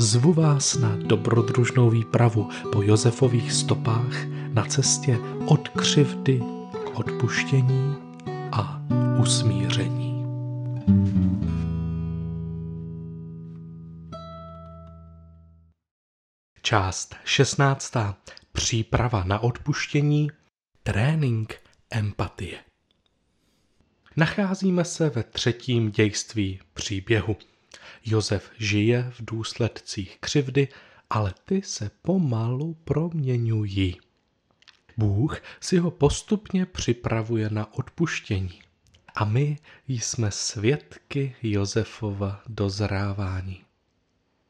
Zvu vás na dobrodružnou výpravu po Josefových stopách na cestě od křivdy k odpuštění a usmíření. Část 16. Příprava na odpuštění, trénink empatie. Nacházíme se ve třetím dějství příběhu – Josef žije v důsledcích křivdy, ale ty se pomalu proměňují. Bůh si ho postupně připravuje na odpuštění. A my jsme svědky Josefova dozrávání.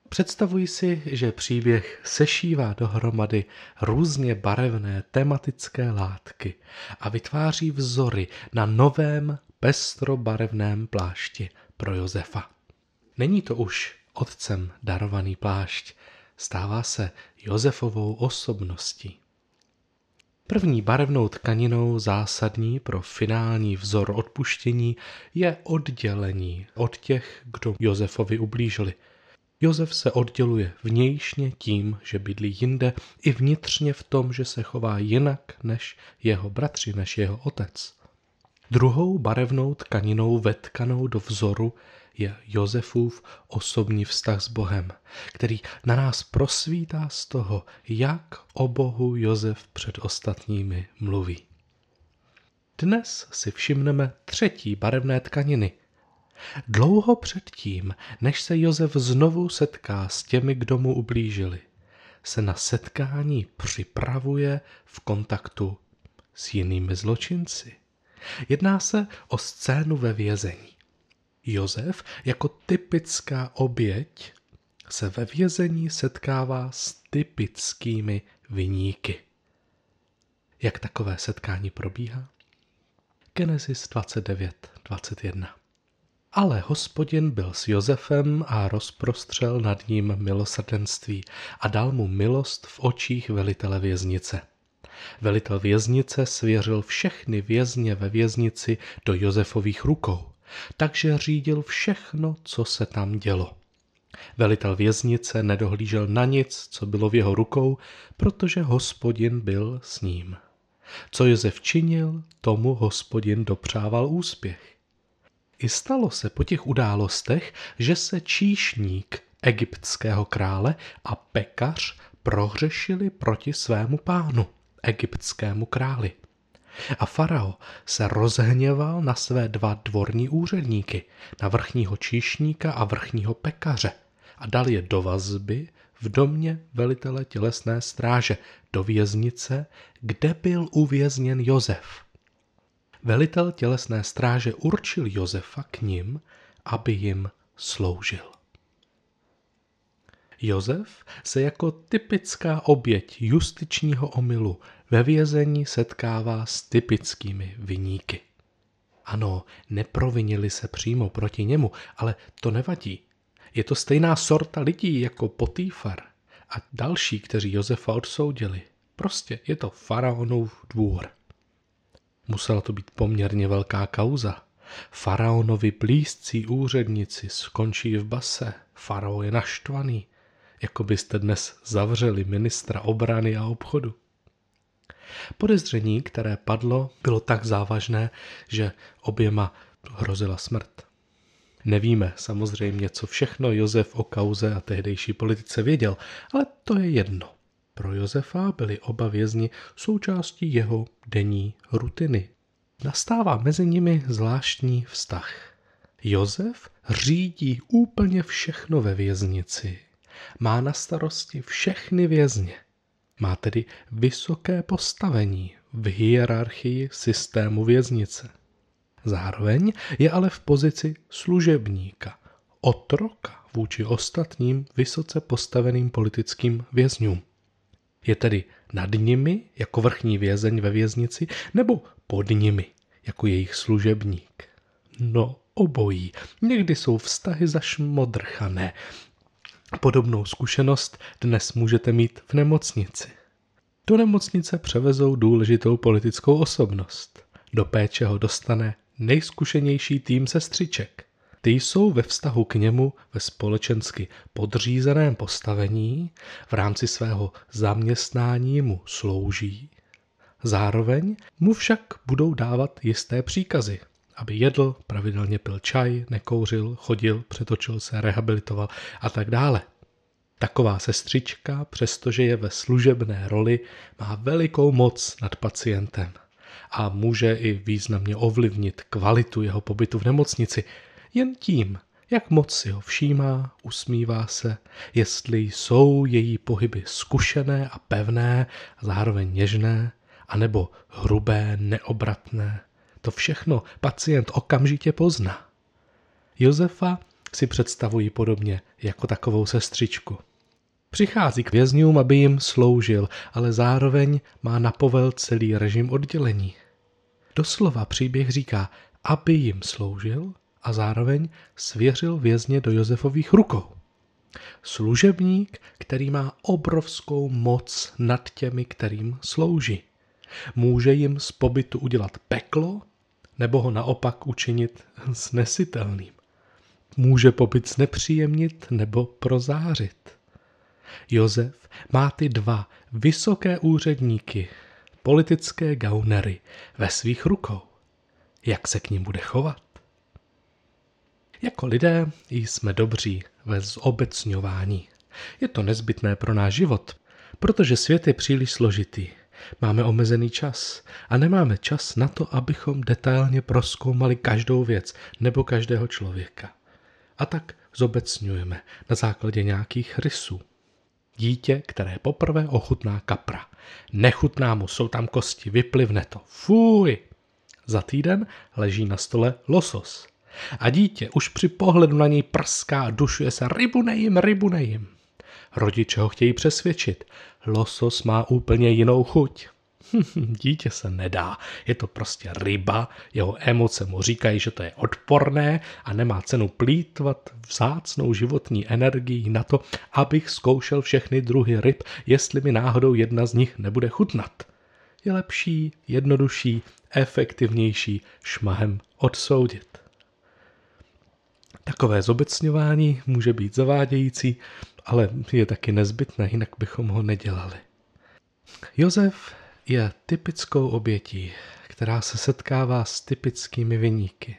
Představuji si, že příběh sešívá dohromady různě barevné tematické látky a vytváří vzory na novém pestrobarevném plášti pro Josefa. Není to už otcem darovaný plášť, stává se Josefovou osobností. První barevnou tkaninou zásadní pro finální vzor odpuštění je oddělení od těch, kdo Josefovi ublížili. Josef se odděluje vnějšně tím, že bydlí jinde, i vnitřně v tom, že se chová jinak než jeho bratři, než jeho otec. Druhou barevnou tkaninou vetkanou do vzoru je Josefův osobní vztah s Bohem, který na nás prosvítá z toho, jak o Bohu Josef před ostatními mluví. Dnes si všimneme třetí barevné tkaniny. Dlouho předtím, než se Josef znovu setká s těmi, kdo mu ublížili, se na setkání připravuje v kontaktu s jinými zločinci. Jedná se o scénu ve vězení. Josef jako typická oběť se ve vězení setkává s typickými vyníky. Jak takové setkání probíhá? Genesis 29.21 Ale hospodin byl s Josefem a rozprostřel nad ním milosrdenství a dal mu milost v očích velitele věznice. Velitel věznice svěřil všechny vězně ve věznici do Josefových rukou takže řídil všechno, co se tam dělo. Velitel věznice nedohlížel na nic, co bylo v jeho rukou, protože hospodin byl s ním. Co Josef činil, tomu hospodin dopřával úspěch. I stalo se po těch událostech, že se číšník egyptského krále a pekař prohřešili proti svému pánu, egyptskému králi. A farao se rozhněval na své dva dvorní úředníky, na vrchního číšníka a vrchního pekaře a dal je do vazby v domě velitele tělesné stráže, do věznice, kde byl uvězněn Josef. Velitel tělesné stráže určil Josefa k ním, aby jim sloužil. Josef se jako typická oběť justičního omylu ve vězení setkává s typickými vyníky. Ano, neprovinili se přímo proti němu, ale to nevadí. Je to stejná sorta lidí jako Potýfar a další, kteří Josefa odsoudili. Prostě je to faraonův dvůr. Musela to být poměrně velká kauza. Faraonovi blízcí úředníci skončí v base. Farao je naštvaný, jako byste dnes zavřeli ministra obrany a obchodu. Podezření, které padlo, bylo tak závažné, že oběma hrozila smrt. Nevíme samozřejmě, co všechno Josef o kauze a tehdejší politice věděl, ale to je jedno. Pro Josefa byli oba vězni součástí jeho denní rutiny. Nastává mezi nimi zvláštní vztah. Josef řídí úplně všechno ve věznici. Má na starosti všechny vězně. Má tedy vysoké postavení v hierarchii systému věznice. Zároveň je ale v pozici služebníka, otroka vůči ostatním vysoce postaveným politickým vězňům. Je tedy nad nimi jako vrchní vězeň ve věznici nebo pod nimi jako jejich služebník. No, obojí. Někdy jsou vztahy zašmodrchané. Podobnou zkušenost dnes můžete mít v nemocnici. Do nemocnice převezou důležitou politickou osobnost. Do péče ho dostane nejzkušenější tým sestřiček. Ty jsou ve vztahu k němu ve společensky podřízeném postavení, v rámci svého zaměstnání mu slouží. Zároveň mu však budou dávat jisté příkazy, aby jedl, pravidelně pil čaj, nekouřil, chodil, přetočil se, rehabilitoval a tak dále. Taková sestřička, přestože je ve služebné roli, má velikou moc nad pacientem a může i významně ovlivnit kvalitu jeho pobytu v nemocnici jen tím, jak moc si ho všímá, usmívá se, jestli jsou její pohyby zkušené a pevné a zároveň něžné, anebo hrubé, neobratné. To všechno pacient okamžitě pozná. Josefa si představují podobně jako takovou sestřičku. Přichází k vězňům, aby jim sloužil, ale zároveň má na povel celý režim oddělení. Doslova příběh říká, aby jim sloužil a zároveň svěřil vězně do Josefových rukou. Služebník, který má obrovskou moc nad těmi, kterým slouží. Může jim z pobytu udělat peklo, nebo ho naopak učinit snesitelným. Může pobyt znepříjemnit nebo prozářit. Josef má ty dva vysoké úředníky, politické gaunery, ve svých rukou. Jak se k ním bude chovat? Jako lidé jsme dobří ve zobecňování. Je to nezbytné pro náš život, protože svět je příliš složitý. Máme omezený čas a nemáme čas na to, abychom detailně proskoumali každou věc nebo každého člověka. A tak zobecňujeme na základě nějakých rysů. Dítě, které poprvé ochutná kapra. Nechutná mu, jsou tam kosti, vyplivne to. Fuj! Za týden leží na stole losos. A dítě už při pohledu na něj prská a dušuje se rybu nejím, rybu nejím. Rodiče ho chtějí přesvědčit. Losos má úplně jinou chuť. Dítě se nedá, je to prostě ryba, jeho emoce mu říkají, že to je odporné a nemá cenu plítvat vzácnou životní energii na to, abych zkoušel všechny druhy ryb, jestli mi náhodou jedna z nich nebude chutnat. Je lepší, jednodušší, efektivnější šmahem odsoudit. Takové zobecňování může být zavádějící, ale je taky nezbytné, jinak bychom ho nedělali. Josef je typickou obětí, která se setkává s typickými vyníky.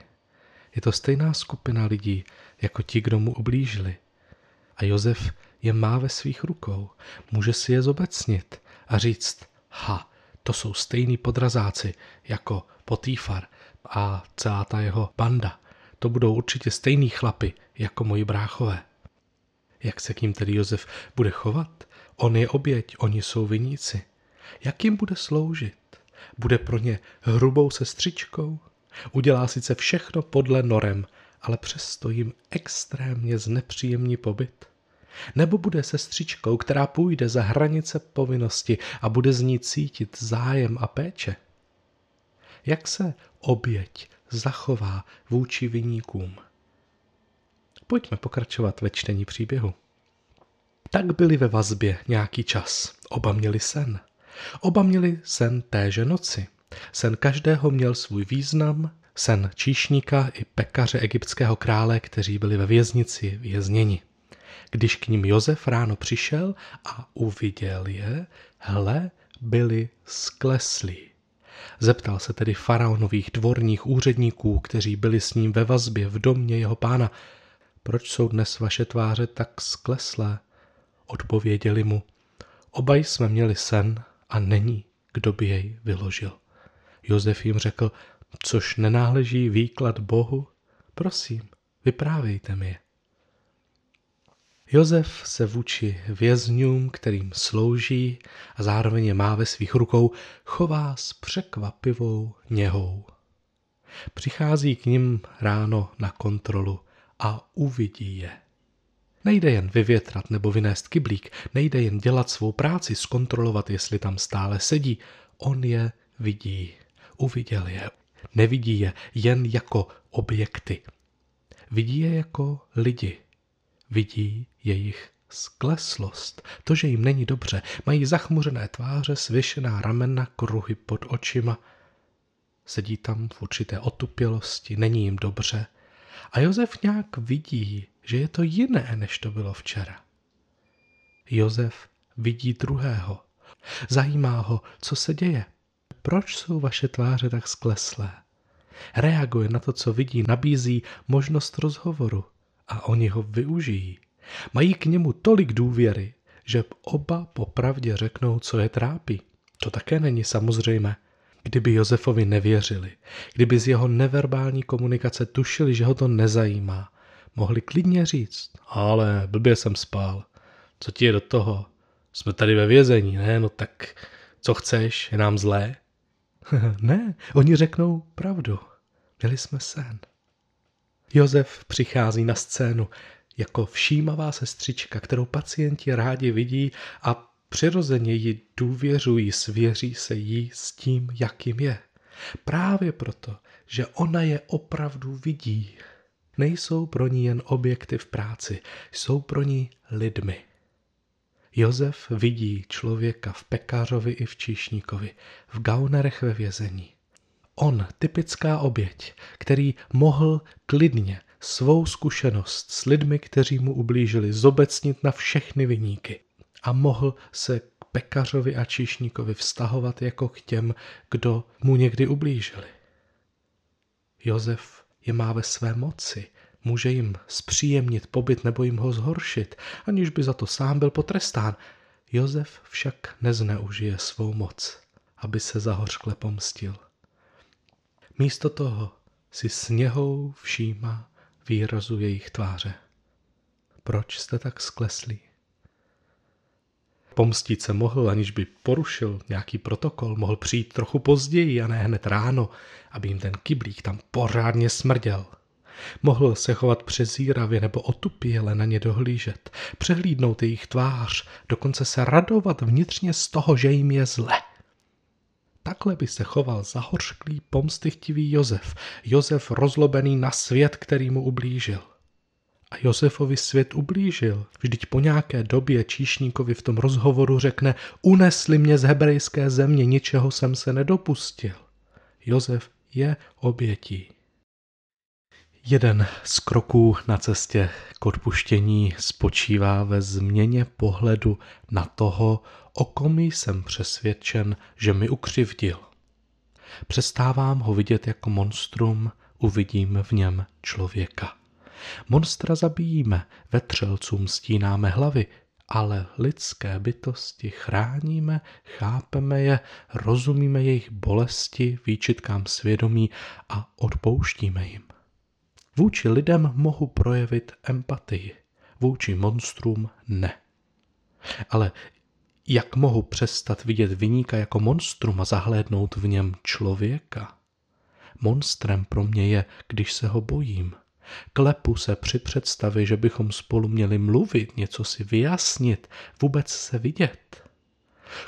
Je to stejná skupina lidí, jako ti, kdo mu oblížili. A Josef je má ve svých rukou. Může si je zobecnit a říct, ha, to jsou stejní podrazáci jako Potýfar a celá ta jeho banda. To budou určitě stejný chlapy jako moji bráchové. Jak se k ním tedy Josef bude chovat? On je oběť, oni jsou viníci. Jak jim bude sloužit? Bude pro ně hrubou sestřičkou? Udělá sice všechno podle norem, ale přesto jim extrémně znepříjemní pobyt? Nebo bude sestřičkou, která půjde za hranice povinnosti a bude z ní cítit zájem a péče? Jak se oběť zachová vůči vyníkům? Pojďme pokračovat ve čtení příběhu. Tak byli ve vazbě nějaký čas. Oba měli sen. Oba měli sen téže noci. Sen každého měl svůj význam, sen číšníka i pekaře egyptského krále, kteří byli ve věznici vězněni. Když k ním Josef ráno přišel a uviděl je, hle, byli skleslí. Zeptal se tedy faraonových dvorních úředníků, kteří byli s ním ve vazbě v domě jeho pána, proč jsou dnes vaše tváře tak skleslé? Odpověděli mu, oba jsme měli sen a není, kdo by jej vyložil. Josef jim řekl, což nenáleží výklad Bohu, prosím, vyprávějte mi je. Josef se vůči vězňům, kterým slouží a zároveň je má ve svých rukou, chová s překvapivou něhou. Přichází k ním ráno na kontrolu a uvidí je. Nejde jen vyvětrat nebo vynést kyblík, nejde jen dělat svou práci, zkontrolovat, jestli tam stále sedí. On je vidí. Uviděl je. Nevidí je jen jako objekty. Vidí je jako lidi. Vidí jejich skleslost, to, že jim není dobře, mají zachmuřené tváře, svěšená ramena, kruhy pod očima. Sedí tam v určité otupělosti, není jim dobře. A Josef nějak vidí, že je to jiné, než to bylo včera. Josef vidí druhého. Zajímá ho, co se děje. Proč jsou vaše tváře tak skleslé? Reaguje na to, co vidí, nabízí možnost rozhovoru a oni ho využijí. Mají k němu tolik důvěry, že oba popravdě řeknou, co je trápí. To také není samozřejmé. Kdyby Josefovi nevěřili, kdyby z jeho neverbální komunikace tušili, že ho to nezajímá, mohli klidně říct, ale blbě jsem spál. Co ti je do toho? Jsme tady ve vězení, ne? No tak co chceš, je nám zlé? ne, oni řeknou pravdu. Měli jsme sen. Josef přichází na scénu jako všímavá sestřička, kterou pacienti rádi vidí a přirozeně ji důvěřují, svěří se jí s tím, jakým je. Právě proto, že ona je opravdu vidí. Nejsou pro ní jen objekty v práci, jsou pro ní lidmi. Josef vidí člověka v pekařovi i v číšníkovi, v gaunerech ve vězení. On, typická oběť, který mohl klidně svou zkušenost s lidmi, kteří mu ublížili, zobecnit na všechny vyníky a mohl se k pekařovi a číšníkovi vztahovat jako k těm, kdo mu někdy ublížili. Josef je má ve své moci, může jim zpříjemnit pobyt nebo jim ho zhoršit, aniž by za to sám byl potrestán. Josef však nezneužije svou moc, aby se zahořkle pomstil. Místo toho si sněhou všímá výrazu jejich tváře. Proč jste tak skleslí? Pomstit se mohl, aniž by porušil nějaký protokol, mohl přijít trochu později a ne hned ráno, aby jim ten kyblík tam pořádně smrděl. Mohl se chovat přezíravě nebo otupěle na ně dohlížet, přehlídnout jejich tvář, dokonce se radovat vnitřně z toho, že jim je zle. Takhle by se choval zahořklý, pomstychtivý Josef, Josef rozlobený na svět, který mu ublížil. A Josefovi svět ublížil. Vždyť po nějaké době číšníkovi v tom rozhovoru řekne, unesli mě z hebrejské země, ničeho jsem se nedopustil. Josef je obětí. Jeden z kroků na cestě k odpuštění spočívá ve změně pohledu na toho, o kom jsem přesvědčen, že mi ukřivdil. Přestávám ho vidět jako monstrum, uvidím v něm člověka. Monstra zabíjíme, vetřelcům stínáme hlavy, ale lidské bytosti chráníme, chápeme je, rozumíme jejich bolesti, výčitkám svědomí a odpouštíme jim. Vůči lidem mohu projevit empatii, vůči monstrům ne. Ale jak mohu přestat vidět vyníka jako monstrum a zahlédnout v něm člověka? Monstrem pro mě je, když se ho bojím. Klepu se při představě, že bychom spolu měli mluvit, něco si vyjasnit, vůbec se vidět.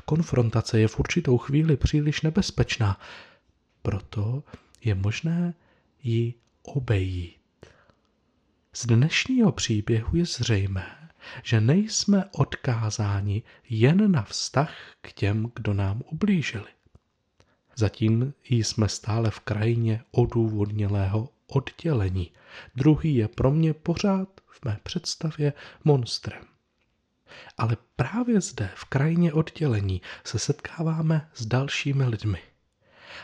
Konfrontace je v určitou chvíli příliš nebezpečná, proto je možné ji obejít. Z dnešního příběhu je zřejmé, že nejsme odkázáni jen na vztah k těm, kdo nám ublížili. Zatím jsme stále v krajině odůvodnělého oddělení. Druhý je pro mě pořád v mé představě monstrem. Ale právě zde, v krajině oddělení, se setkáváme s dalšími lidmi.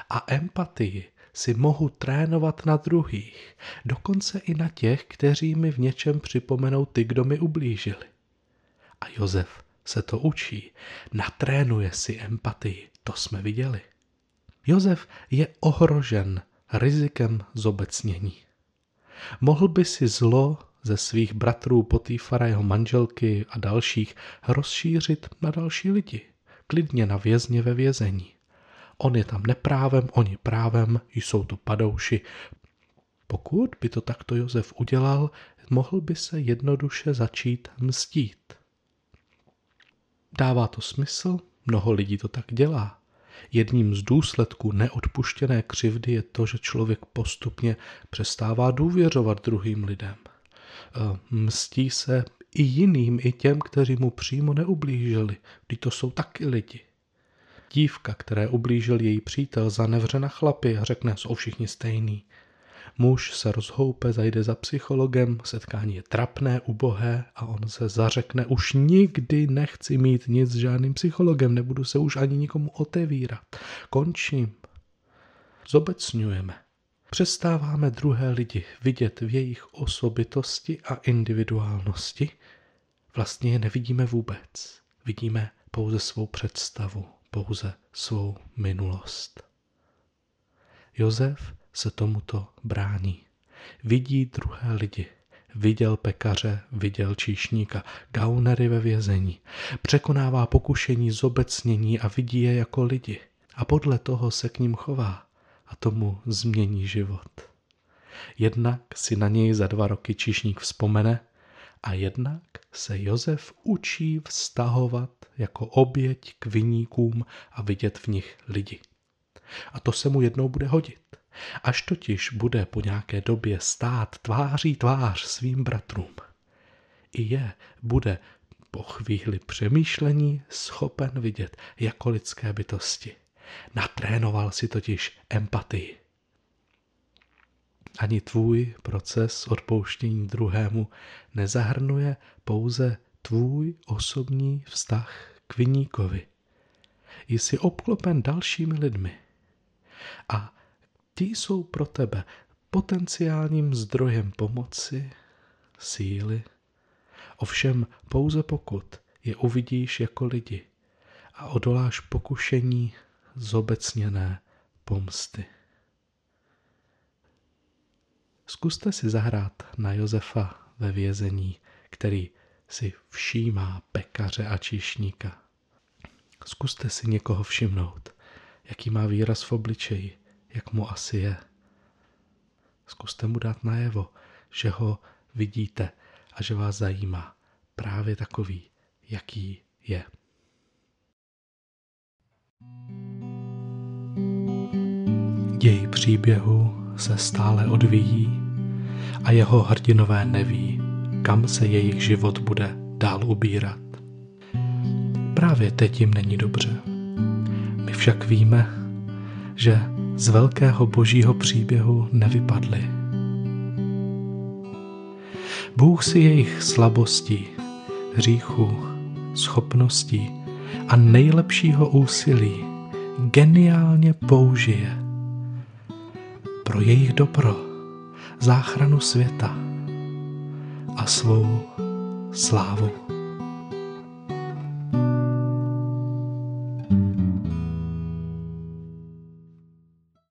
A empatii si mohu trénovat na druhých, dokonce i na těch, kteří mi v něčem připomenou ty, kdo mi ublížili. A Josef se to učí, natrénuje si empatii, to jsme viděli. Josef je ohrožen rizikem zobecnění. Mohl by si zlo ze svých bratrů Potýfara, jeho manželky a dalších rozšířit na další lidi, klidně na vězně ve vězení. On je tam neprávem, oni právem, jsou to padouši. Pokud by to takto Josef udělal, mohl by se jednoduše začít mstít. Dává to smysl, mnoho lidí to tak dělá. Jedním z důsledků neodpuštěné křivdy je to, že člověk postupně přestává důvěřovat druhým lidem. E, mstí se i jiným, i těm, kteří mu přímo neublížili. Vždyť to jsou taky lidi. Dívka, které ublížil její přítel, zanevře na chlapy a řekne, jsou všichni stejný. Muž se rozhoupe, zajde za psychologem, setkání je trapné, ubohé a on se zařekne, už nikdy nechci mít nic s žádným psychologem, nebudu se už ani nikomu otevírat. Končím. Zobecňujeme. Přestáváme druhé lidi vidět v jejich osobitosti a individuálnosti. Vlastně je nevidíme vůbec. Vidíme pouze svou představu, pouze svou minulost. Josef se tomuto brání. Vidí druhé lidi. Viděl pekaře, viděl číšníka, gaunery ve vězení. Překonává pokušení zobecnění a vidí je jako lidi. A podle toho se k ním chová a tomu změní život. Jednak si na něj za dva roky číšník vzpomene a jednak se Josef učí vztahovat jako oběť k viníkům a vidět v nich lidi. A to se mu jednou bude hodit. Až totiž bude po nějaké době stát tváří tvář svým bratrům. I je bude po chvíli přemýšlení schopen vidět jako lidské bytosti. Natrénoval si totiž empatii. Ani tvůj proces odpouštění druhému nezahrnuje pouze tvůj osobní vztah k viníkovi. Jsi obklopen dalšími lidmi. A ti jsou pro tebe potenciálním zdrojem pomoci, síly. Ovšem pouze pokud je uvidíš jako lidi a odoláš pokušení zobecněné pomsty. Zkuste si zahrát na Josefa ve vězení, který si všímá pekaře a čišníka. Zkuste si někoho všimnout, jaký má výraz v obličeji, jak mu asi je. Zkuste mu dát najevo, že ho vidíte a že vás zajímá právě takový, jaký je. Děj příběhu se stále odvíjí a jeho hrdinové neví, kam se jejich život bude dál ubírat. Právě teď jim není dobře. My však víme, že z velkého božího příběhu nevypadli. Bůh si jejich slabostí, hříchu, schopností a nejlepšího úsilí geniálně použije pro jejich dobro, záchranu světa a svou slávu.